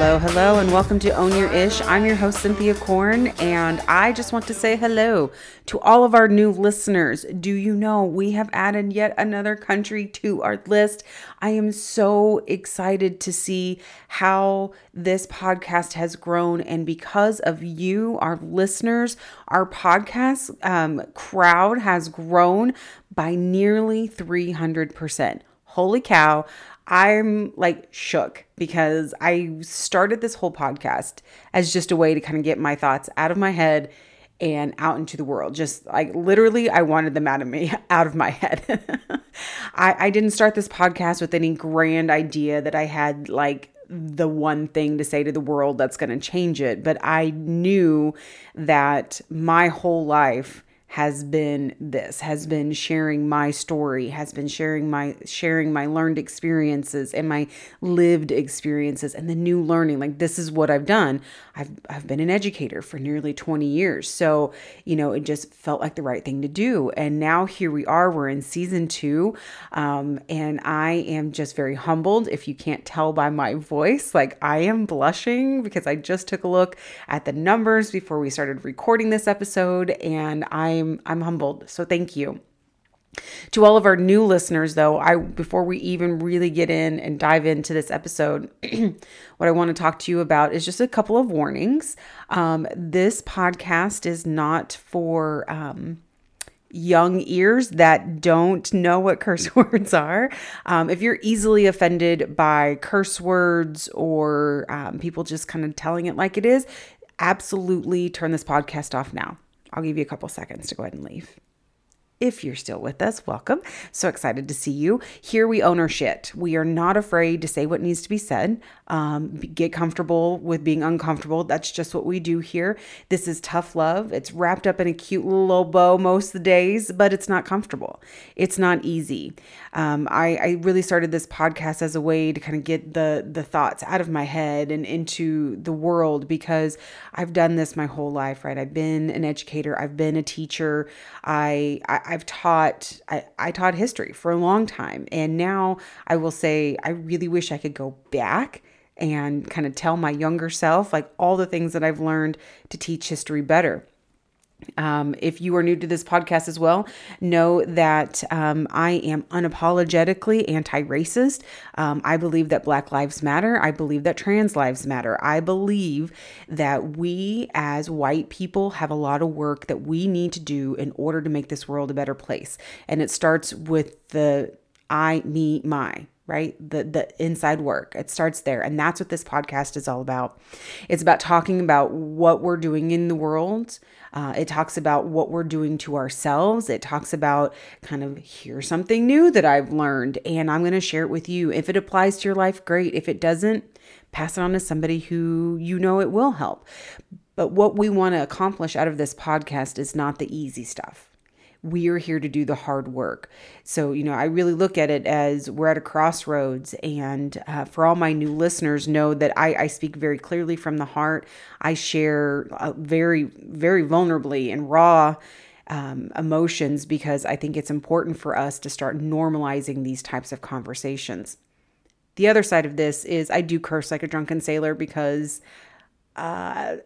Hello, hello, and welcome to Own Your Ish. I'm your host, Cynthia Korn, and I just want to say hello to all of our new listeners. Do you know we have added yet another country to our list? I am so excited to see how this podcast has grown, and because of you, our listeners, our podcast um, crowd has grown by nearly 300%. Holy cow. I'm like shook because I started this whole podcast as just a way to kind of get my thoughts out of my head and out into the world. Just like literally, I wanted them out of me, out of my head. I, I didn't start this podcast with any grand idea that I had like the one thing to say to the world that's going to change it, but I knew that my whole life has been this has been sharing my story has been sharing my sharing my learned experiences and my lived experiences and the new learning. Like this is what I've done. I've I've been an educator for nearly 20 years. So you know it just felt like the right thing to do. And now here we are we're in season 2 um, and I am just very humbled if you can't tell by my voice. Like I am blushing because I just took a look at the numbers before we started recording this episode and I I'm I'm humbled. So thank you. To all of our new listeners though, I before we even really get in and dive into this episode, what I want to talk to you about is just a couple of warnings. Um, this podcast is not for um, young ears that don't know what curse words are. Um, if you're easily offended by curse words or um, people just kind of telling it like it is, absolutely turn this podcast off now. I'll give you a couple seconds to go ahead and leave. If you're still with us, welcome. So excited to see you. Here we own our shit. We are not afraid to say what needs to be said. Um, get comfortable with being uncomfortable. That's just what we do here. This is tough love. It's wrapped up in a cute little bow most of the days, but it's not comfortable. It's not easy. Um, I, I really started this podcast as a way to kind of get the the thoughts out of my head and into the world because I've done this my whole life. Right? I've been an educator. I've been a teacher. I, I I've taught I, I taught history for a long time. And now I will say I really wish I could go back and kind of tell my younger self like all the things that I've learned to teach history better. Um, if you are new to this podcast as well, know that um, I am unapologetically anti racist. Um, I believe that Black Lives Matter. I believe that trans lives matter. I believe that we as white people have a lot of work that we need to do in order to make this world a better place. And it starts with the I, me, my right the the inside work it starts there and that's what this podcast is all about it's about talking about what we're doing in the world uh, it talks about what we're doing to ourselves. It talks about kind of here's something new that I've learned, and I'm going to share it with you. If it applies to your life, great. If it doesn't, pass it on to somebody who you know it will help. But what we want to accomplish out of this podcast is not the easy stuff we are here to do the hard work. So, you know, I really look at it as we're at a crossroads. And uh, for all my new listeners, know that I, I speak very clearly from the heart. I share uh, very, very vulnerably and raw um, emotions because I think it's important for us to start normalizing these types of conversations. The other side of this is I do curse like a drunken sailor because uh,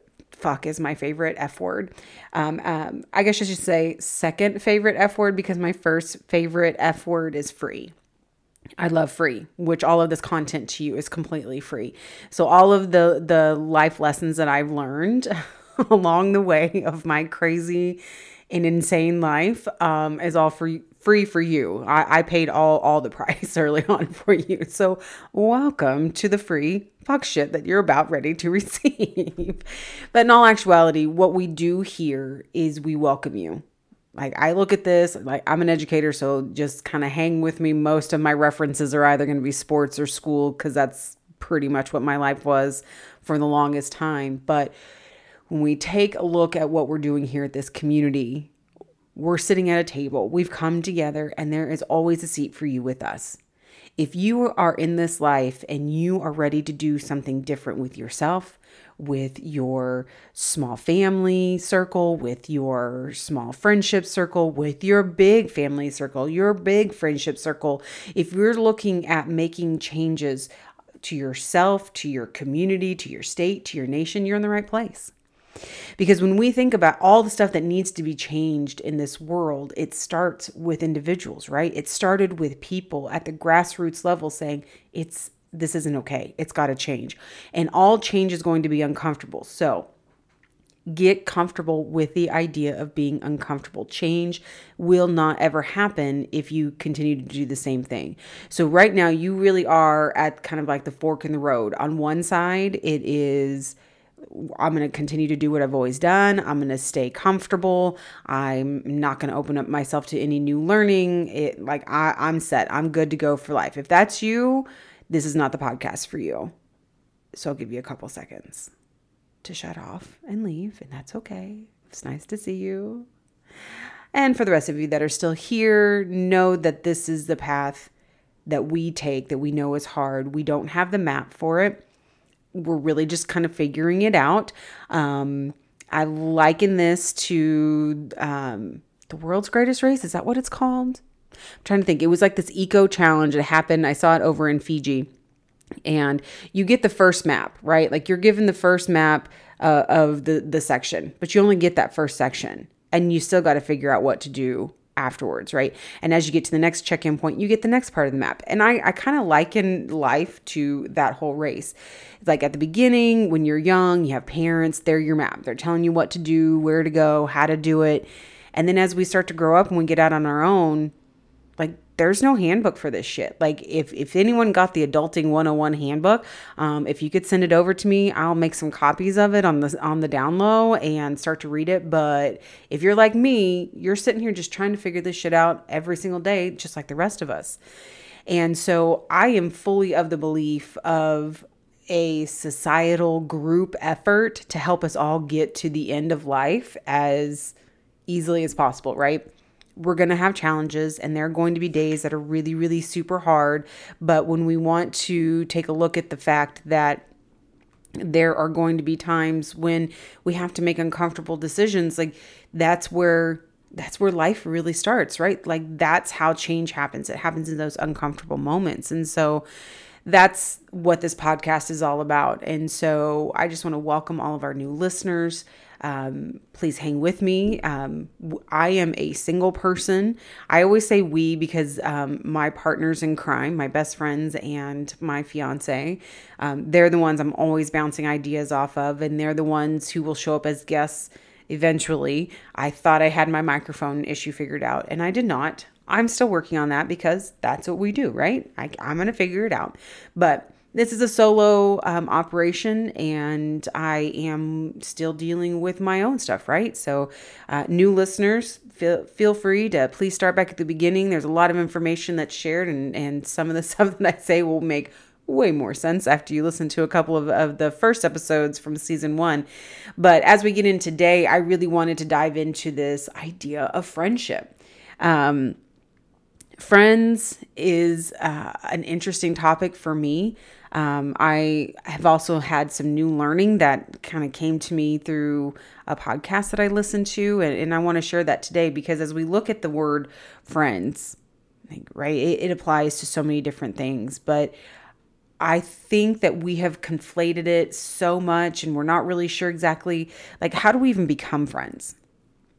fuck is my favorite F word. Um, um, I guess I should say second favorite F word because my first favorite F word is free. I love free, which all of this content to you is completely free. So all of the the life lessons that I've learned along the way of my crazy and insane life um, is all for free for you. I, I paid all all the price early on for you. So welcome to the free fuck shit that you're about ready to receive. but in all actuality, what we do here is we welcome you. Like I look at this, like I'm an educator, so just kind of hang with me. Most of my references are either going to be sports or school because that's pretty much what my life was for the longest time. But when we take a look at what we're doing here at this community, we're sitting at a table, we've come together, and there is always a seat for you with us. If you are in this life and you are ready to do something different with yourself, with your small family circle, with your small friendship circle, with your big family circle, your big friendship circle, if you're looking at making changes to yourself, to your community, to your state, to your nation, you're in the right place. Because when we think about all the stuff that needs to be changed in this world, it starts with individuals, right? It started with people at the grassroots level saying it's this isn't okay. It's got to change. And all change is going to be uncomfortable. So, get comfortable with the idea of being uncomfortable. Change will not ever happen if you continue to do the same thing. So, right now, you really are at kind of like the fork in the road. On one side, it is. I'm going to continue to do what I've always done. I'm going to stay comfortable. I'm not going to open up myself to any new learning. It like I, I'm set. I'm good to go for life. If that's you, this is not the podcast for you. So I'll give you a couple seconds to shut off and leave, and that's okay. It's nice to see you. And for the rest of you that are still here, know that this is the path that we take that we know is hard. We don't have the map for it. We're really just kind of figuring it out. Um, I liken this to um, the world's greatest race. Is that what it's called? I'm trying to think. It was like this eco challenge that happened. I saw it over in Fiji and you get the first map, right? Like you're given the first map uh, of the the section, but you only get that first section, and you still got to figure out what to do afterwards, right? And as you get to the next check-in point, you get the next part of the map. And I, I kind of liken life to that whole race. It's like at the beginning, when you're young, you have parents, they're your map. They're telling you what to do, where to go, how to do it. And then as we start to grow up and we get out on our own, like there's no handbook for this shit. Like if if anyone got the adulting 101 handbook, um, if you could send it over to me, I'll make some copies of it on the on the down low and start to read it. But if you're like me, you're sitting here just trying to figure this shit out every single day, just like the rest of us. And so I am fully of the belief of a societal group effort to help us all get to the end of life as easily as possible, right? We're going to have challenges and there are going to be days that are really, really super hard. But when we want to take a look at the fact that there are going to be times when we have to make uncomfortable decisions, like that's where that's where life really starts, right? Like that's how change happens. It happens in those uncomfortable moments. And so that's what this podcast is all about. And so I just want to welcome all of our new listeners. Um, please hang with me. Um, I am a single person. I always say we because um, my partners in crime, my best friends, and my fiance, um, they're the ones I'm always bouncing ideas off of, and they're the ones who will show up as guests eventually. I thought I had my microphone issue figured out, and I did not. I'm still working on that because that's what we do, right? I, I'm going to figure it out. But this is a solo um, operation and I am still dealing with my own stuff, right? So, uh, new listeners, feel, feel free to please start back at the beginning. There's a lot of information that's shared, and, and some of the stuff that I say will make way more sense after you listen to a couple of, of the first episodes from season one. But as we get in today, I really wanted to dive into this idea of friendship. Um, friends is uh, an interesting topic for me. Um, I have also had some new learning that kind of came to me through a podcast that I listened to, and, and I want to share that today because as we look at the word friends, right, it, it applies to so many different things, but I think that we have conflated it so much and we're not really sure exactly like how do we even become friends?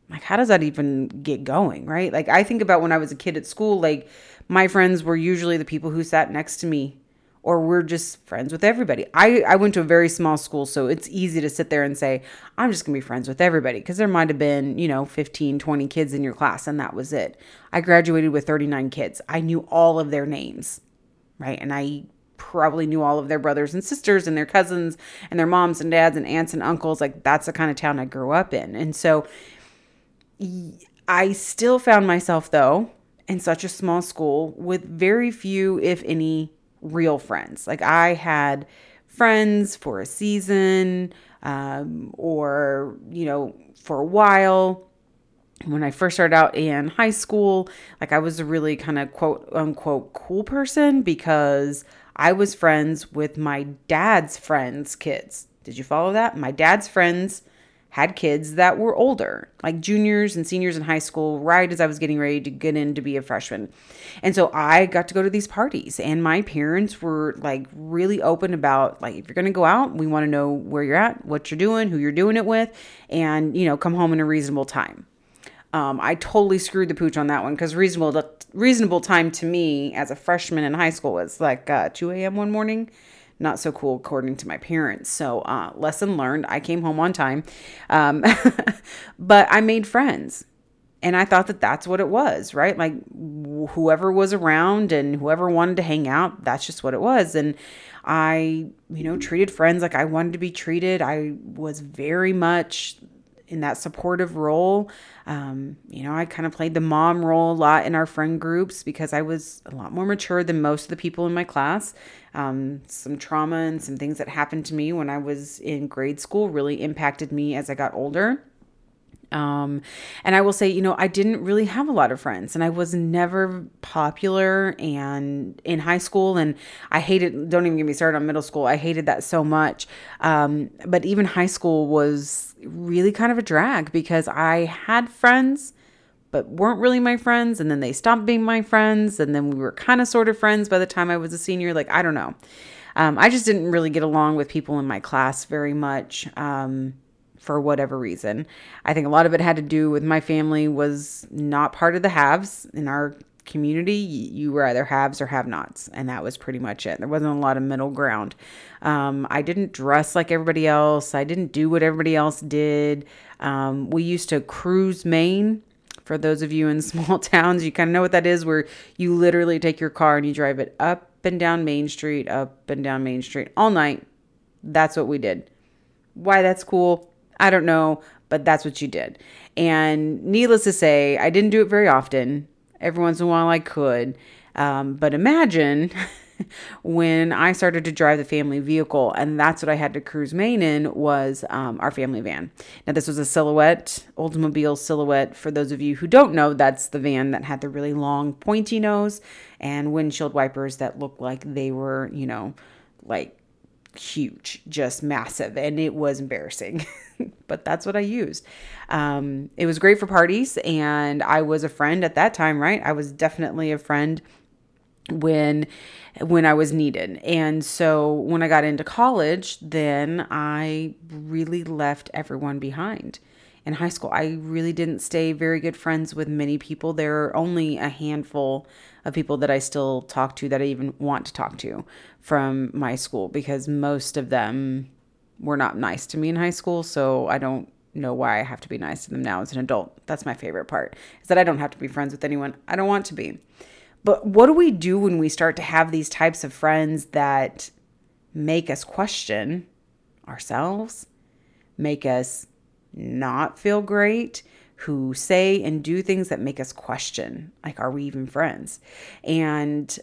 Like how does that even get going, right? Like I think about when I was a kid at school, like my friends were usually the people who sat next to me or we're just friends with everybody. I, I went to a very small school, so it's easy to sit there and say, I'm just gonna be friends with everybody because there might have been, you know, 15, 20 kids in your class, and that was it. I graduated with 39 kids. I knew all of their names, right? And I probably knew all of their brothers and sisters and their cousins and their moms and dads and aunts and uncles. Like that's the kind of town I grew up in. And so I still found myself, though, in such a small school with very few, if any, real friends. Like I had friends for a season um, or, you know, for a while. When I first started out in high school, like I was a really kind of quote unquote cool person because I was friends with my dad's friends' kids. Did you follow that? My dad's friends had kids that were older, like juniors and seniors in high school, right as I was getting ready to get in to be a freshman. And so I got to go to these parties, and my parents were like really open about like, if you're going to go out, we want to know where you're at, what you're doing, who you're doing it with, and, you know, come home in a reasonable time. Um, I totally screwed the pooch on that one because reasonable reasonable time to me as a freshman in high school was like uh, 2 a.m. one morning not so cool according to my parents. So, uh, lesson learned. I came home on time, um, but I made friends. And I thought that that's what it was, right? Like whoever was around and whoever wanted to hang out, that's just what it was. And I, you know, treated friends like I wanted to be treated. I was very much in that supportive role. Um, you know, I kind of played the mom role a lot in our friend groups because I was a lot more mature than most of the people in my class. Um, some trauma and some things that happened to me when I was in grade school really impacted me as I got older. Um, and I will say, you know, I didn't really have a lot of friends and I was never popular and in high school and I hated, don't even get me started on middle school. I hated that so much. Um, but even high school was really kind of a drag because I had friends but weren't really my friends. And then they stopped being my friends. And then we were kind of sort of friends by the time I was a senior. Like, I don't know. Um, I just didn't really get along with people in my class very much um, for whatever reason. I think a lot of it had to do with my family was not part of the haves in our community. You were either haves or have nots, and that was pretty much it. There wasn't a lot of middle ground. Um, I didn't dress like everybody else. I didn't do what everybody else did. Um, we used to cruise Main for those of you in small towns, you kind of know what that is, where you literally take your car and you drive it up and down Main Street, up and down Main Street all night. That's what we did. Why that's cool, I don't know, but that's what you did. And needless to say, I didn't do it very often. Every once in a while I could. Um, but imagine when I started to drive the family vehicle, and that's what I had to cruise Main in was um, our family van. Now this was a Silhouette Oldsmobile Silhouette. For those of you who don't know, that's the van that had the really long pointy nose and windshield wipers that looked like they were, you know, like huge, just massive, and it was embarrassing. but that's what I used. Um, it was great for parties, and I was a friend at that time, right? I was definitely a friend when when I was needed. And so when I got into college, then I really left everyone behind. In high school, I really didn't stay very good friends with many people. There are only a handful of people that I still talk to that I even want to talk to from my school because most of them were not nice to me in high school. So I don't know why I have to be nice to them now as an adult. That's my favorite part is that I don't have to be friends with anyone I don't want to be. But what do we do when we start to have these types of friends that make us question ourselves, make us not feel great, who say and do things that make us question, like, are we even friends? And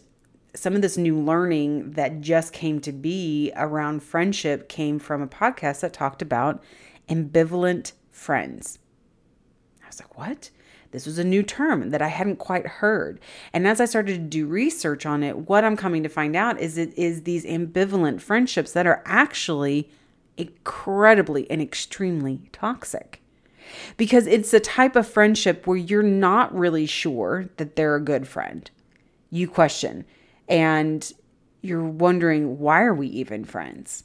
some of this new learning that just came to be around friendship came from a podcast that talked about ambivalent friends. I was like, what? This was a new term that I hadn't quite heard. And as I started to do research on it, what I'm coming to find out is it is these ambivalent friendships that are actually incredibly and extremely toxic. Because it's a type of friendship where you're not really sure that they're a good friend. You question and you're wondering, why are we even friends?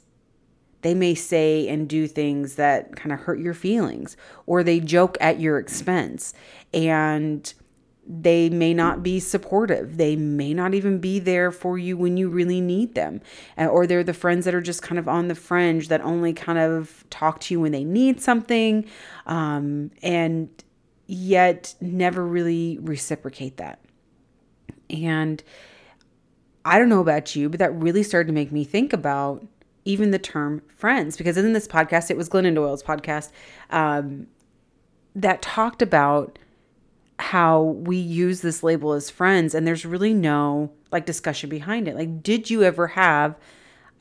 They may say and do things that kind of hurt your feelings, or they joke at your expense, and they may not be supportive. They may not even be there for you when you really need them. Or they're the friends that are just kind of on the fringe that only kind of talk to you when they need something um, and yet never really reciprocate that. And I don't know about you, but that really started to make me think about even the term friends because in this podcast it was glennon doyle's podcast um, that talked about how we use this label as friends and there's really no like discussion behind it like did you ever have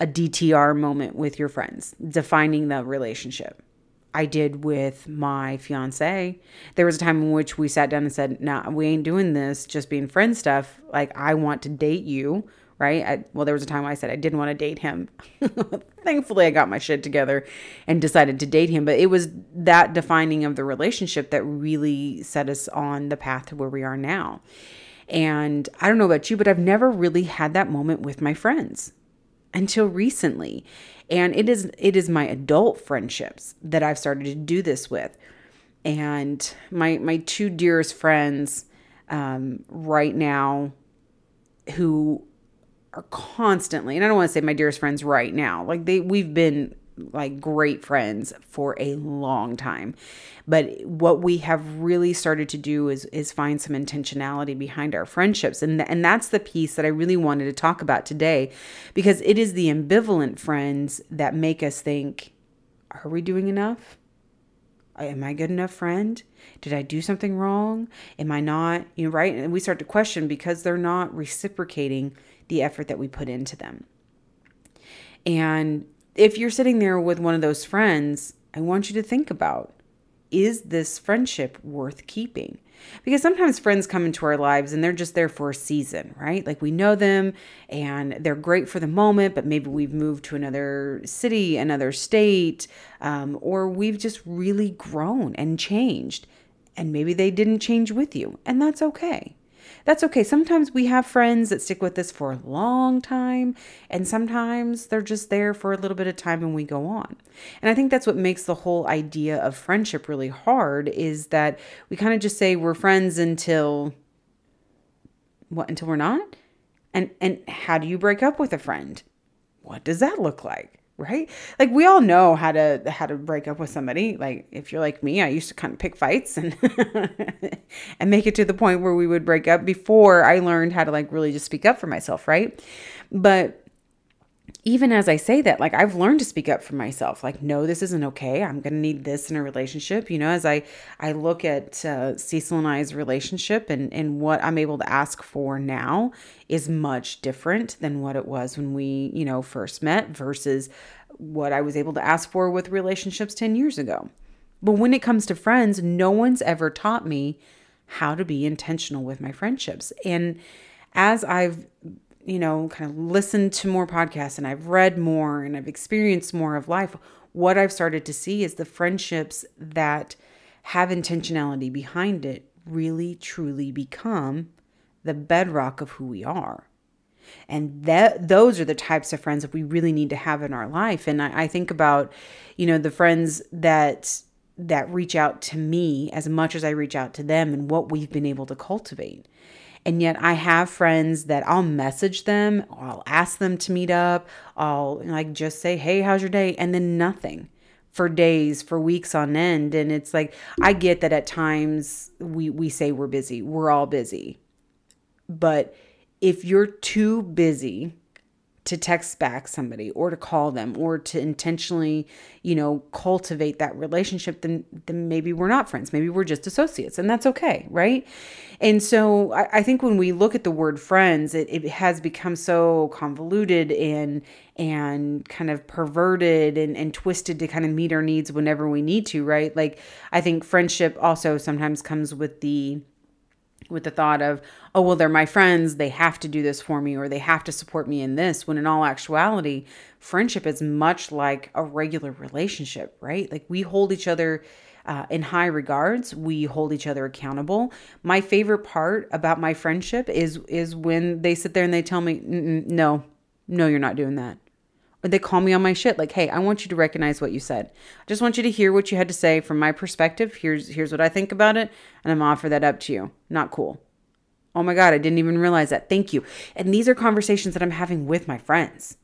a dtr moment with your friends defining the relationship I did with my fiance. There was a time in which we sat down and said, "Nah, we ain't doing this just being friend stuff. Like I want to date you right? I, well, there was a time I said I didn't want to date him. Thankfully, I got my shit together and decided to date him. But it was that defining of the relationship that really set us on the path to where we are now. And I don't know about you, but I've never really had that moment with my friends until recently. And it is it is my adult friendships that I've started to do this with. And my my two dearest friends um, right now who constantly, and I don't want to say my dearest friends right now, like they, we've been like great friends for a long time but what we have really started to do is is find some intentionality behind our friendships and and that's the piece that I really wanted to talk about today because it is the ambivalent friends that make us think are we doing enough am I good enough friend? Did I do something wrong? Am I not? You know, right? And we start to question because they're not reciprocating the effort that we put into them. And if you're sitting there with one of those friends, I want you to think about is this friendship worth keeping? Because sometimes friends come into our lives and they're just there for a season, right? Like we know them and they're great for the moment, but maybe we've moved to another city, another state, um, or we've just really grown and changed. And maybe they didn't change with you, and that's okay. That's okay. Sometimes we have friends that stick with us for a long time, and sometimes they're just there for a little bit of time and we go on. And I think that's what makes the whole idea of friendship really hard is that we kind of just say we're friends until what until we're not? And and how do you break up with a friend? What does that look like? Right? Like we all know how to how to break up with somebody. Like if you're like me i used to kind of pick fights and and make it to the point where we would break up before i learned how to like really just speak up for myself right? But even as I say that, like I've learned to speak up for myself. Like, no, this isn't okay. I'm gonna need this in a relationship. You know, as I I look at uh, Cecil and I's relationship and and what I'm able to ask for now is much different than what it was when we you know first met versus what I was able to ask for with relationships ten years ago. But when it comes to friends, no one's ever taught me how to be intentional with my friendships. And as I've you know, kind of listened to more podcasts and I've read more and I've experienced more of life, what I've started to see is the friendships that have intentionality behind it really truly become the bedrock of who we are. And that those are the types of friends that we really need to have in our life. And I, I think about, you know, the friends that that reach out to me as much as I reach out to them and what we've been able to cultivate. And yet I have friends that I'll message them, I'll ask them to meet up, I'll like just say, "Hey, how's your day?" and then nothing for days, for weeks on end. And it's like I get that at times we we say we're busy. We're all busy. But if you're too busy to text back somebody or to call them or to intentionally, you know, cultivate that relationship, then then maybe we're not friends. Maybe we're just associates, and that's okay, right? And so I, I think when we look at the word friends, it, it has become so convoluted and and kind of perverted and, and twisted to kind of meet our needs whenever we need to, right? Like I think friendship also sometimes comes with the with the thought of, oh, well, they're my friends. They have to do this for me or they have to support me in this. When in all actuality, friendship is much like a regular relationship, right? Like we hold each other uh, in high regards. We hold each other accountable. My favorite part about my friendship is is when they sit there and they tell me, no, no, you're not doing that or they call me on my shit like hey i want you to recognize what you said. I just want you to hear what you had to say from my perspective. Here's here's what i think about it and i'm offer that up to you. Not cool. Oh my god i didn't even realize that. Thank you. And these are conversations that i'm having with my friends.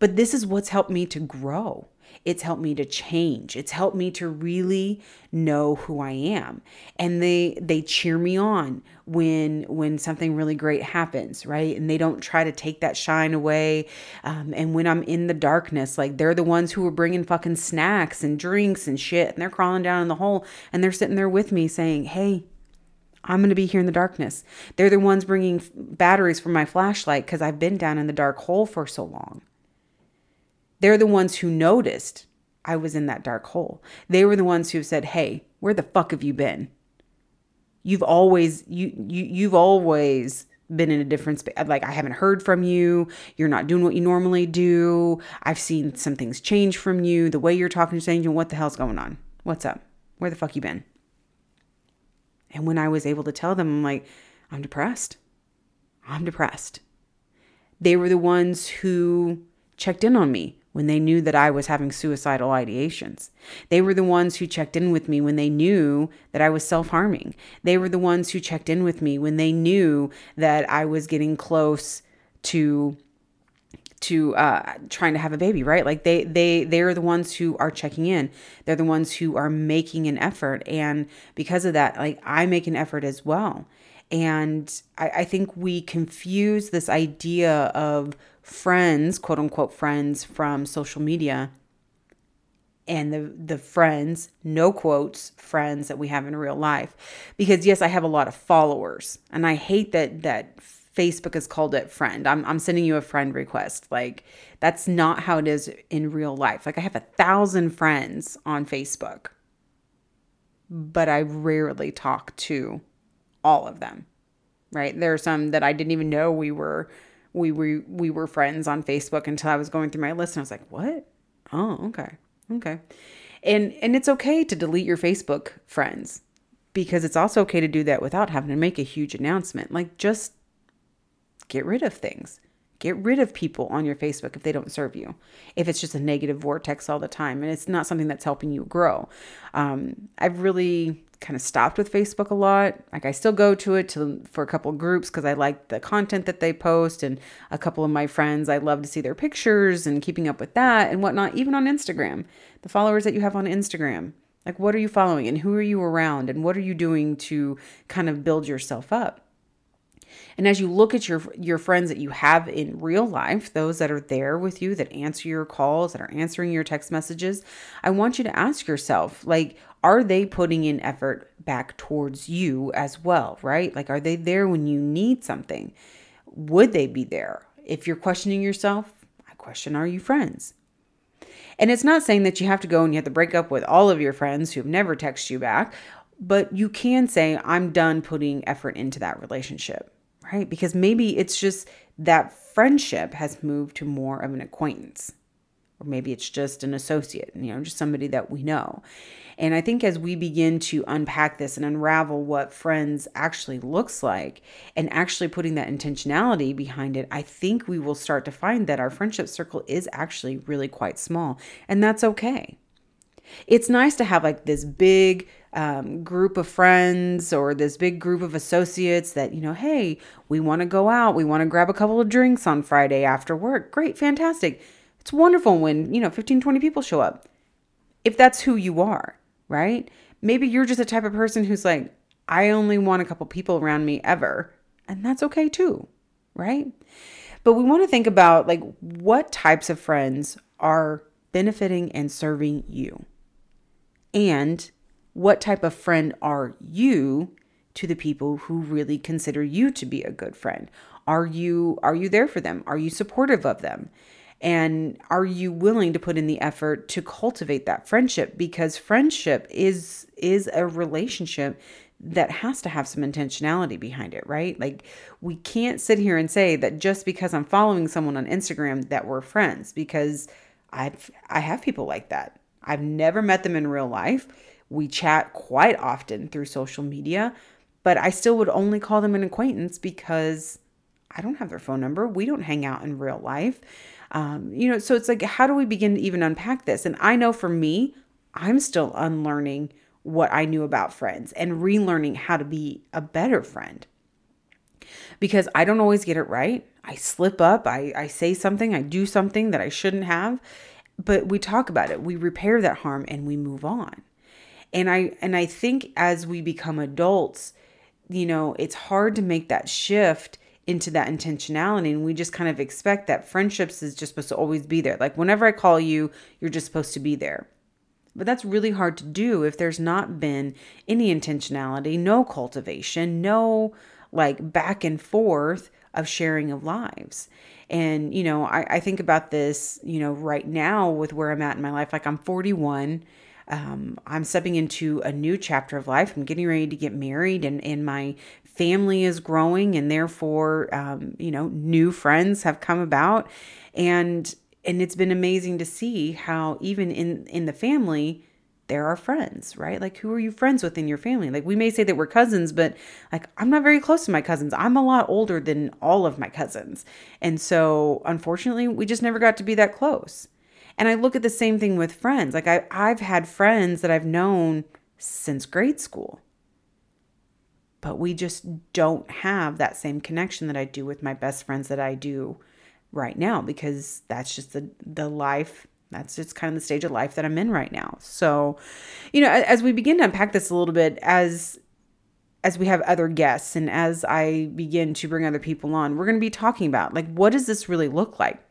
But this is what's helped me to grow it's helped me to change. It's helped me to really know who I am. And they they cheer me on when when something really great happens, right? And they don't try to take that shine away. Um, and when I'm in the darkness, like they're the ones who are bringing fucking snacks and drinks and shit, and they're crawling down in the hole, and they're sitting there with me saying, "Hey." I'm going to be here in the darkness. They're the ones bringing batteries for my flashlight because I've been down in the dark hole for so long. They're the ones who noticed I was in that dark hole. They were the ones who said, "Hey, where the fuck have you been? You've always you you you've always been in a different space. Like, I haven't heard from you. You're not doing what you normally do. I've seen some things change from you. The way you're talking to saying, what the hell's going on? What's up? Where the fuck you been? And when I was able to tell them, I'm like, I'm depressed. I'm depressed. They were the ones who checked in on me when they knew that I was having suicidal ideations. They were the ones who checked in with me when they knew that I was self harming. They were the ones who checked in with me when they knew that I was getting close to to uh, trying to have a baby right like they they they're the ones who are checking in they're the ones who are making an effort and because of that like i make an effort as well and I, I think we confuse this idea of friends, quote unquote friends from social media and the the friends, no quotes, friends that we have in real life. Because yes, I have a lot of followers and I hate that that Facebook has called it friend. I'm I'm sending you a friend request. Like that's not how it is in real life. Like I have a thousand friends on Facebook, but I rarely talk to all of them. Right? There are some that I didn't even know we were we were we were friends on Facebook until I was going through my list and I was like, "What? Oh, okay. Okay." And and it's okay to delete your Facebook friends because it's also okay to do that without having to make a huge announcement. Like just get rid of things. Get rid of people on your Facebook if they don't serve you. If it's just a negative vortex all the time and it's not something that's helping you grow. Um, I've really kind of stopped with Facebook a lot. Like I still go to it to for a couple groups because I like the content that they post, and a couple of my friends I love to see their pictures and keeping up with that and whatnot. Even on Instagram, the followers that you have on Instagram, like what are you following and who are you around and what are you doing to kind of build yourself up. And as you look at your your friends that you have in real life, those that are there with you that answer your calls, that are answering your text messages, I want you to ask yourself like are they putting in effort back towards you as well, right? Like, are they there when you need something? Would they be there? If you're questioning yourself, I question, are you friends? And it's not saying that you have to go and you have to break up with all of your friends who have never texted you back, but you can say, I'm done putting effort into that relationship, right? Because maybe it's just that friendship has moved to more of an acquaintance, or maybe it's just an associate, you know, just somebody that we know. And I think as we begin to unpack this and unravel what friends actually looks like and actually putting that intentionality behind it, I think we will start to find that our friendship circle is actually really quite small. And that's okay. It's nice to have like this big um, group of friends or this big group of associates that, you know, hey, we want to go out. We want to grab a couple of drinks on Friday after work. Great, fantastic. It's wonderful when, you know, 15, 20 people show up. If that's who you are right? Maybe you're just the type of person who's like, I only want a couple people around me ever. And that's okay too, right? But we want to think about like what types of friends are benefiting and serving you. And what type of friend are you to the people who really consider you to be a good friend? Are you are you there for them? Are you supportive of them? And are you willing to put in the effort to cultivate that friendship? Because friendship is is a relationship that has to have some intentionality behind it, right? Like we can't sit here and say that just because I'm following someone on Instagram that we're friends because I've I have people like that. I've never met them in real life. We chat quite often through social media, but I still would only call them an acquaintance because I don't have their phone number. We don't hang out in real life. Um, you know, so it's like, how do we begin to even unpack this? And I know for me, I'm still unlearning what I knew about friends and relearning how to be a better friend because I don't always get it right. I slip up, I, I say something, I do something that I shouldn't have, but we talk about it, we repair that harm, and we move on. And I and I think as we become adults, you know, it's hard to make that shift into that intentionality and we just kind of expect that friendships is just supposed to always be there. Like whenever i call you you're just supposed to be there. But that's really hard to do if there's not been any intentionality no cultivation no like back and forth of sharing of lives. And you know I, I think about this you know right now with where i'm at in my life like i'm 41 um, I'm stepping into a new chapter of life. I'm getting ready to get married, and, and my family is growing, and therefore, um, you know, new friends have come about, and and it's been amazing to see how even in in the family there are friends, right? Like, who are you friends with in your family? Like, we may say that we're cousins, but like, I'm not very close to my cousins. I'm a lot older than all of my cousins. And so, unfortunately, we just never got to be that close. And I look at the same thing with friends. Like, I, I've had friends that I've known since grade school, but we just don't have that same connection that I do with my best friends that I do right now because that's just the, the life that's just kind of the stage of life that I'm in right now. So, you know, as we begin to unpack this a little bit, as as we have other guests and as I begin to bring other people on, we're going to be talking about like what does this really look like?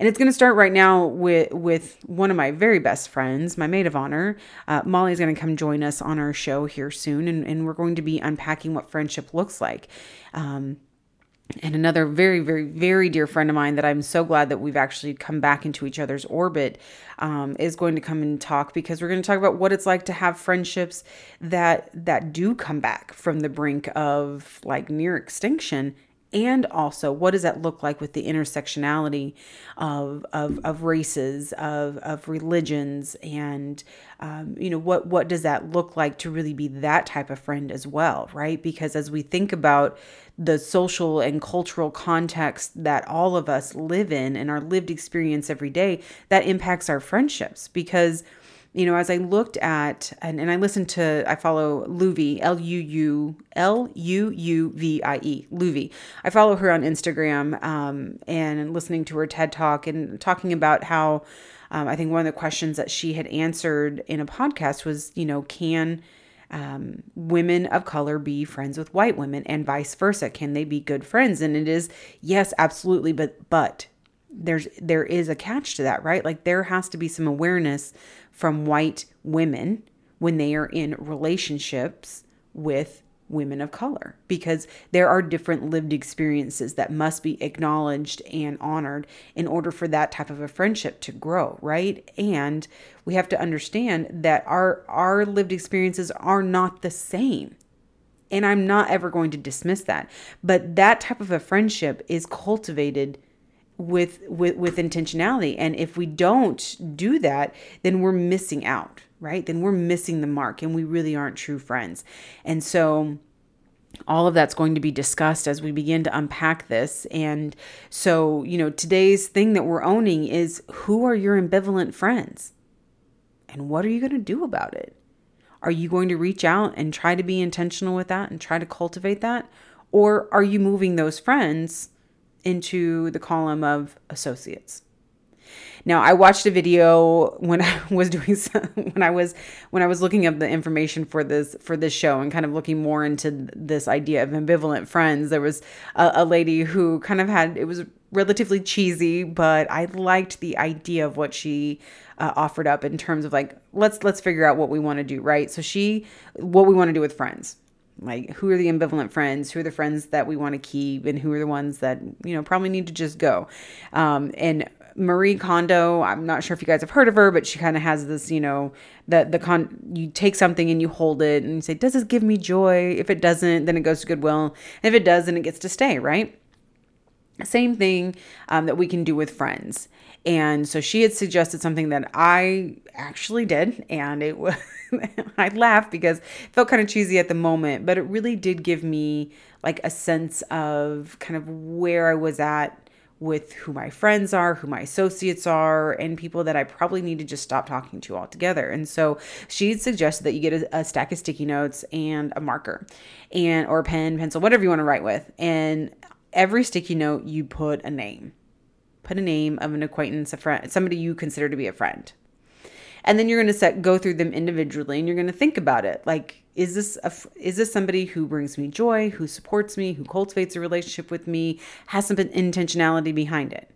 And it's going to start right now with with one of my very best friends, my maid of honor. Uh, Molly is going to come join us on our show here soon, and, and we're going to be unpacking what friendship looks like. Um, and another very very very dear friend of mine that i'm so glad that we've actually come back into each other's orbit um, is going to come and talk because we're going to talk about what it's like to have friendships that that do come back from the brink of like near extinction and also what does that look like with the intersectionality of of, of races of of religions? And um, you know what what does that look like to really be that type of friend as well right? Because as we think about the social and cultural context that all of us live in and our lived experience every day that impacts our friendships because you know, as I looked at and, and I listened to, I follow Luvvie, L U U L U U V I E, Luvvie. I follow her on Instagram um, and listening to her TED talk and talking about how um, I think one of the questions that she had answered in a podcast was, you know, can um, women of color be friends with white women and vice versa? Can they be good friends? And it is yes, absolutely, but but there's there is a catch to that, right? Like there has to be some awareness from white women when they are in relationships with women of color because there are different lived experiences that must be acknowledged and honored in order for that type of a friendship to grow right? And we have to understand that our our lived experiences are not the same. And I'm not ever going to dismiss that. But that type of a friendship is cultivated with with with intentionality. And if we don't do that then we're missing out right? Then we're missing the mark and we really aren't true friends. And so all of that's going to be discussed as we begin to unpack this. And so you know today's thing that we're owning is who are your ambivalent friends? And what are you going to do about it? Are you going to reach out and try to be intentional with that and try to cultivate that? Or are you moving those friends into the column of associates. Now, I watched a video when I was doing some, when I was when I was looking up the information for this for this show and kind of looking more into this idea of ambivalent friends. There was a, a lady who kind of had it was relatively cheesy, but I liked the idea of what she uh, offered up in terms of like let's let's figure out what we want to do, right? So she what we want to do with friends like who are the ambivalent friends? Who are the friends that we want to keep? And who are the ones that you know probably need to just go. Um, and marie kondo i'm not sure if you guys have heard of her but she kind of has this you know that the con you take something and you hold it and you say does this give me joy? If it doesn't then it goes to goodwill. And if it does then it gets to stay right? Same thing um, that we can do with friends and so she had suggested something that i actually did and it was I laughed because it felt kind of cheesy at the moment, but it really did give me like a sense of kind of where I was at with who my friends are, who my associates are, and people that I probably need to just stop talking to altogether. And so she suggested that you get a, a, stack of sticky notes and a marker and or pen, pencil, whatever you want to write with. And every sticky note you put a name. Put a name of an acquaintance, a friend, somebody you consider to be a friend. And then you're going to set go through them individually and you're going to think about it. Like is this a, is this somebody who brings me joy who supports me who cultivates a relationship with me has some intentionality behind it?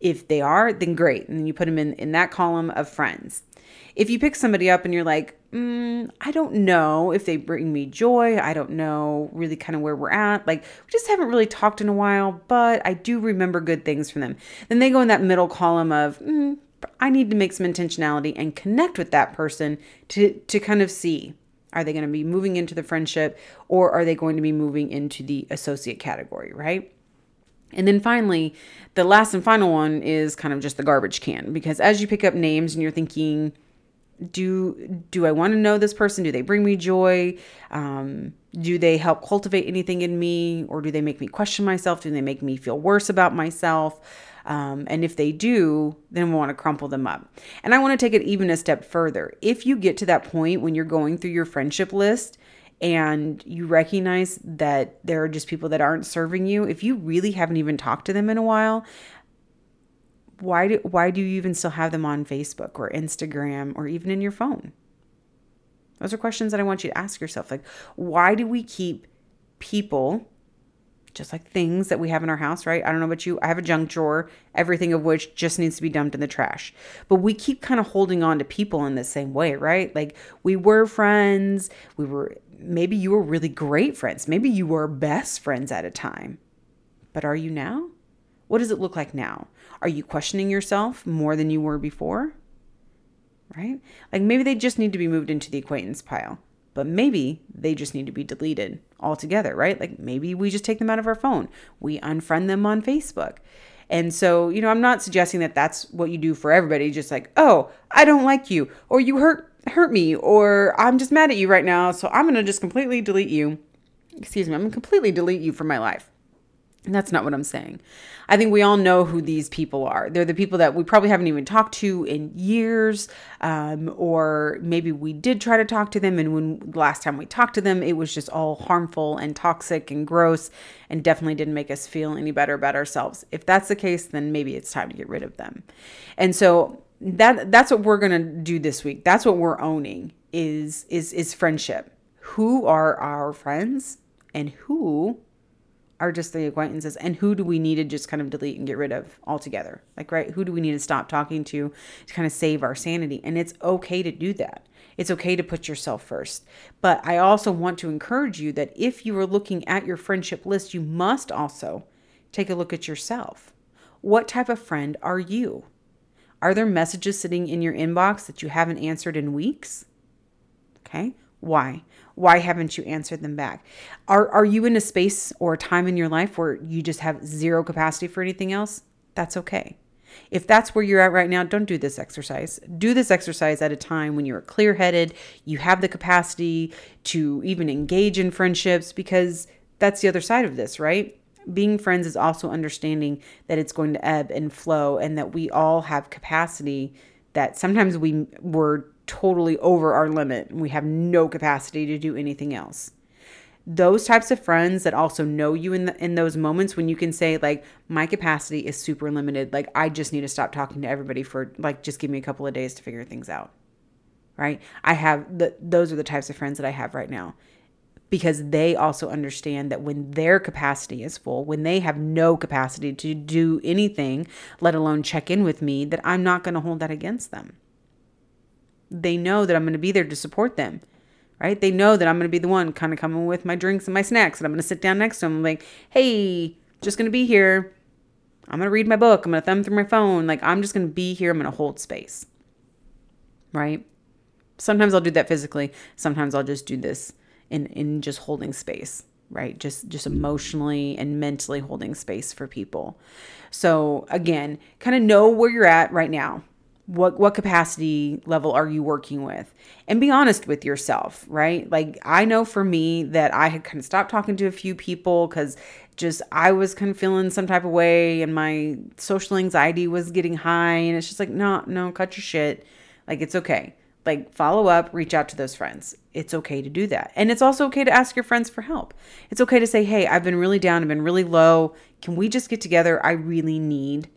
If they are then great. And then you put them in in that column of friends if you pick somebody up and you're like mm, i don't know if they bring me joy. I don't know really kind of where we're at. Like we just haven't really talked in a while but i do remember good things from them. Then they go in that middle column of mm, I need to make some intentionality and connect with that person to, to kind of see are they going to be moving into the friendship or are they going to be moving into the associate category, right? And then finally, the last and final one is kind of just the garbage can because as you pick up names and you're thinking, do do I want to know this person? Do they bring me joy? Um, do they help cultivate anything in me, or do they make me question myself? Do they make me feel worse about myself? Um, and if they do, then we want to crumple them up. And I want to take it even a step further. If you get to that point when you're going through your friendship list and you recognize that there are just people that aren't serving you, if you really haven't even talked to them in a while, why do why do you even still have them on Facebook or Instagram or even in your phone? Those are questions that I want you to ask yourself. Like, why do we keep people just like things that we have in our house, right? I don't know about you. I have a junk drawer, everything of which just needs to be dumped in the trash. But we keep kind of holding on to people in the same way, right? Like we were friends, we were maybe you were really great friends, maybe you were best friends at a time. But are you now? What does it look like now? Are you questioning yourself more than you were before? Right? Like maybe they just need to be moved into the acquaintance pile, but maybe they just need to be deleted altogether, right? Like maybe we just take them out of our phone, we unfriend them on Facebook. And so, you know, I'm not suggesting that that's what you do for everybody, just like, "Oh, I don't like you," or "You hurt hurt me," or "I'm just mad at you right now, so I'm going to just completely delete you." Excuse me, I'm going to completely delete you from my life. That's not what I'm saying. I think we all know who these people are. They're the people that we probably haven't even talked to in years, um, or maybe we did try to talk to them, and when last time we talked to them, it was just all harmful and toxic and gross, and definitely didn't make us feel any better about ourselves. If that's the case, then maybe it's time to get rid of them. And so that that's what we're gonna do this week. That's what we're owning is is is friendship. Who are our friends, and who are just the acquaintances and who do we need to just kind of delete and get rid of altogether? Like right who do we need to stop talking to to kind of save our sanity? And it's okay to do that. It's okay to put yourself first. But i also want to encourage you that if you are looking at your friendship list you must also take a look at yourself. What type of friend are you? Are there messages sitting in your inbox that you haven't answered in weeks? Okay why why haven't you answered them back? Are are you in a space or a time in your life where you just have zero capacity for anything else? That's okay. If that's where you're at right now, don't do this exercise. Do this exercise at a time when you're clear headed, you have the capacity to even engage in friendships, because that's the other side of this, right? Being friends is also understanding that it's going to ebb and flow and that we all have capacity that sometimes we were totally over our limit we have no capacity to do anything else. Those types of friends that also know you in the, in those moments when you can say like my capacity is super limited, like I just need to stop talking to everybody for like just give me a couple of days to figure things out. Right? I have the those are the types of friends that I have right now because they also understand that when their capacity is full, when they have no capacity to do anything, let alone check in with me, that I'm not going to hold that against them they know that I'm going to be there to support them, right? They know that I'm going to be the one kind of coming with my drinks and my snacks, and I'm going to sit down next to them, like, hey, just going to be here. I'm going to read my book. I'm going to thumb through my phone. Like, I'm just going to be here. I'm going to hold space, right? Sometimes I'll do that physically. Sometimes I'll just do this in in just holding space right just just emotionally and mentally holding space for people so again kind of know where you're at right now what what capacity level are you working with? And be honest with yourself right? Like i know for me that i had kind of stopped talking to a few people because just i was kind of feeling some type of way and my social anxiety was getting high and it's just like no no cut your shit. Like it's okay. Like follow up reach out to those friends. It's okay to do that. And it's also okay to ask your friends for help. It's okay to say hey i've been really down i've been really low. Can we just get together? I really need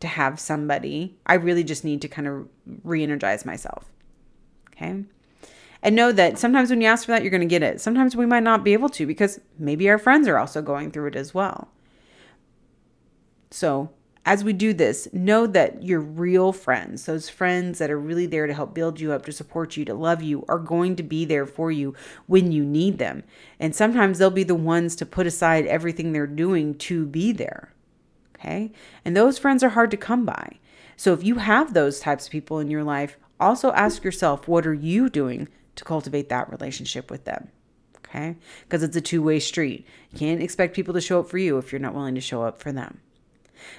to have somebody. I really just need to kind of re energize myself. Okay. And know that sometimes when you ask for that, you're going to get it. Sometimes we might not be able to because maybe our friends are also going through it as well. So, as we do this, know that your real friends, those friends that are really there to help build you up, to support you, to love you, are going to be there for you when you need them. And sometimes they'll be the ones to put aside everything they're doing to be there. Okay. And those friends are hard to come by. So if you have those types of people in your life, also ask yourself, what are you doing to cultivate that relationship with them? Okay? Because it's a two way street. You can't expect people to show up for you if you're not willing to show up for them.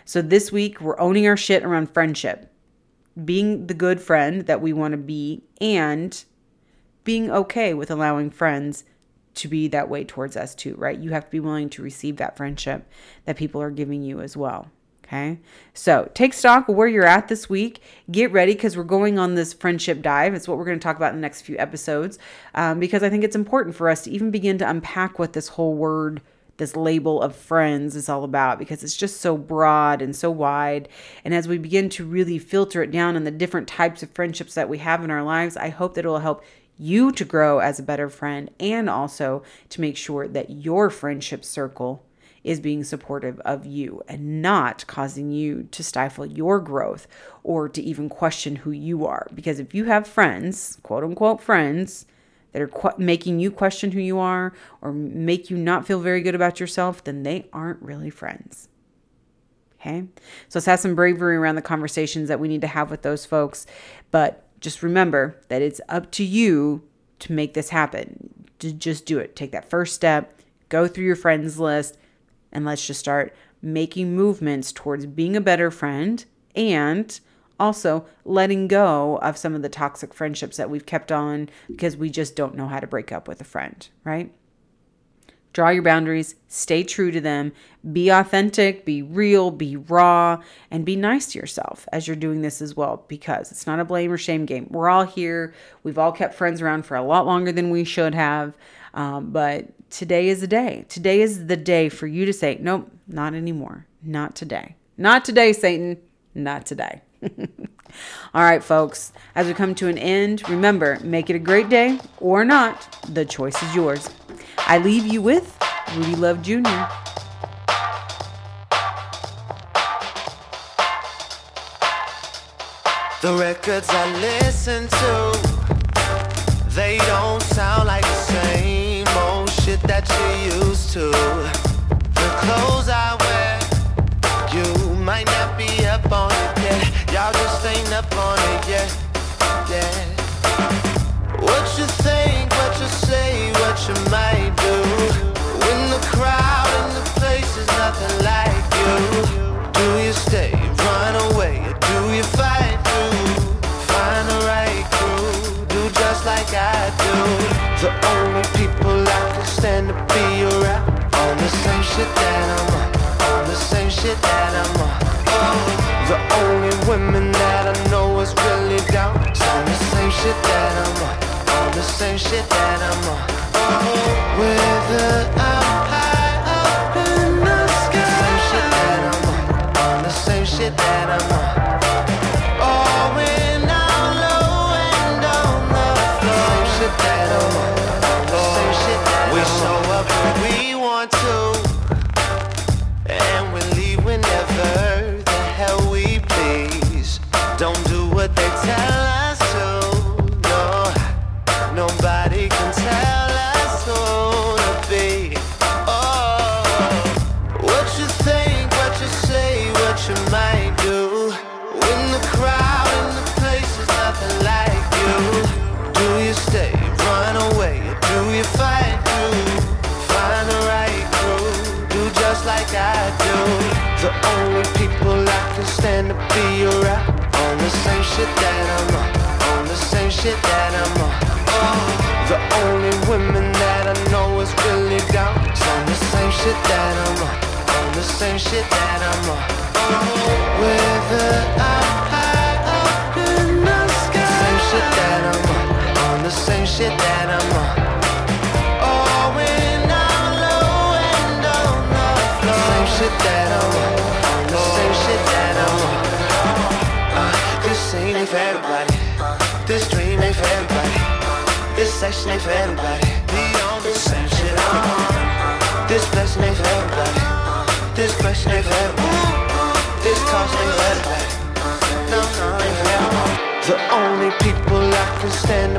So this week, we're owning our shit around friendship, being the good friend that we want to be, and being okay with allowing friends to be that way towards us too, right? You have to be willing to receive that friendship that people are giving you as well. Okay. So take stock of where you're at this week. Get ready because we're going on this friendship dive. It's what we're going to talk about in the next few episodes um, because I think it's important for us to even begin to unpack what this whole word, this label of friends is all about because it's just so broad and so wide. And as we begin to really filter it down on the different types of friendships that we have in our lives, I hope that it will help you to grow as a better friend and also to make sure that your friendship circle is being supportive of you and not causing you to stifle your growth or to even question who you are. Because if you have friends, quote unquote friends, that are qu- making you question who you are or make you not feel very good about yourself, then they aren't really friends. Okay. So let's have some bravery around the conversations that we need to have with those folks. But just remember that it's up to you to make this happen. To just do it. Take that first step, go through your friends list, and let's just start making movements towards being a better friend and also letting go of some of the toxic friendships that we've kept on because we just don't know how to break up with a friend, right? Draw your boundaries, stay true to them, be authentic, be real, be raw, and be nice to yourself as you're doing this as well because it's not a blame or shame game. We're all here. We've all kept friends around for a lot longer than we should have. Um, but today is the day. Today is the day for you to say, nope, not anymore. Not today. Not today, Satan. Not today. All right, folks, as we come to an end, remember make it a great day or not. The choice is yours. I leave you with Rudy Love Jr. The records I listen to, they don't sound like the same old shit that you used to. The clothes I wear, you might not be up on it. Y'all just ain't up on it yet. Yeah. On. Oh, whether can stand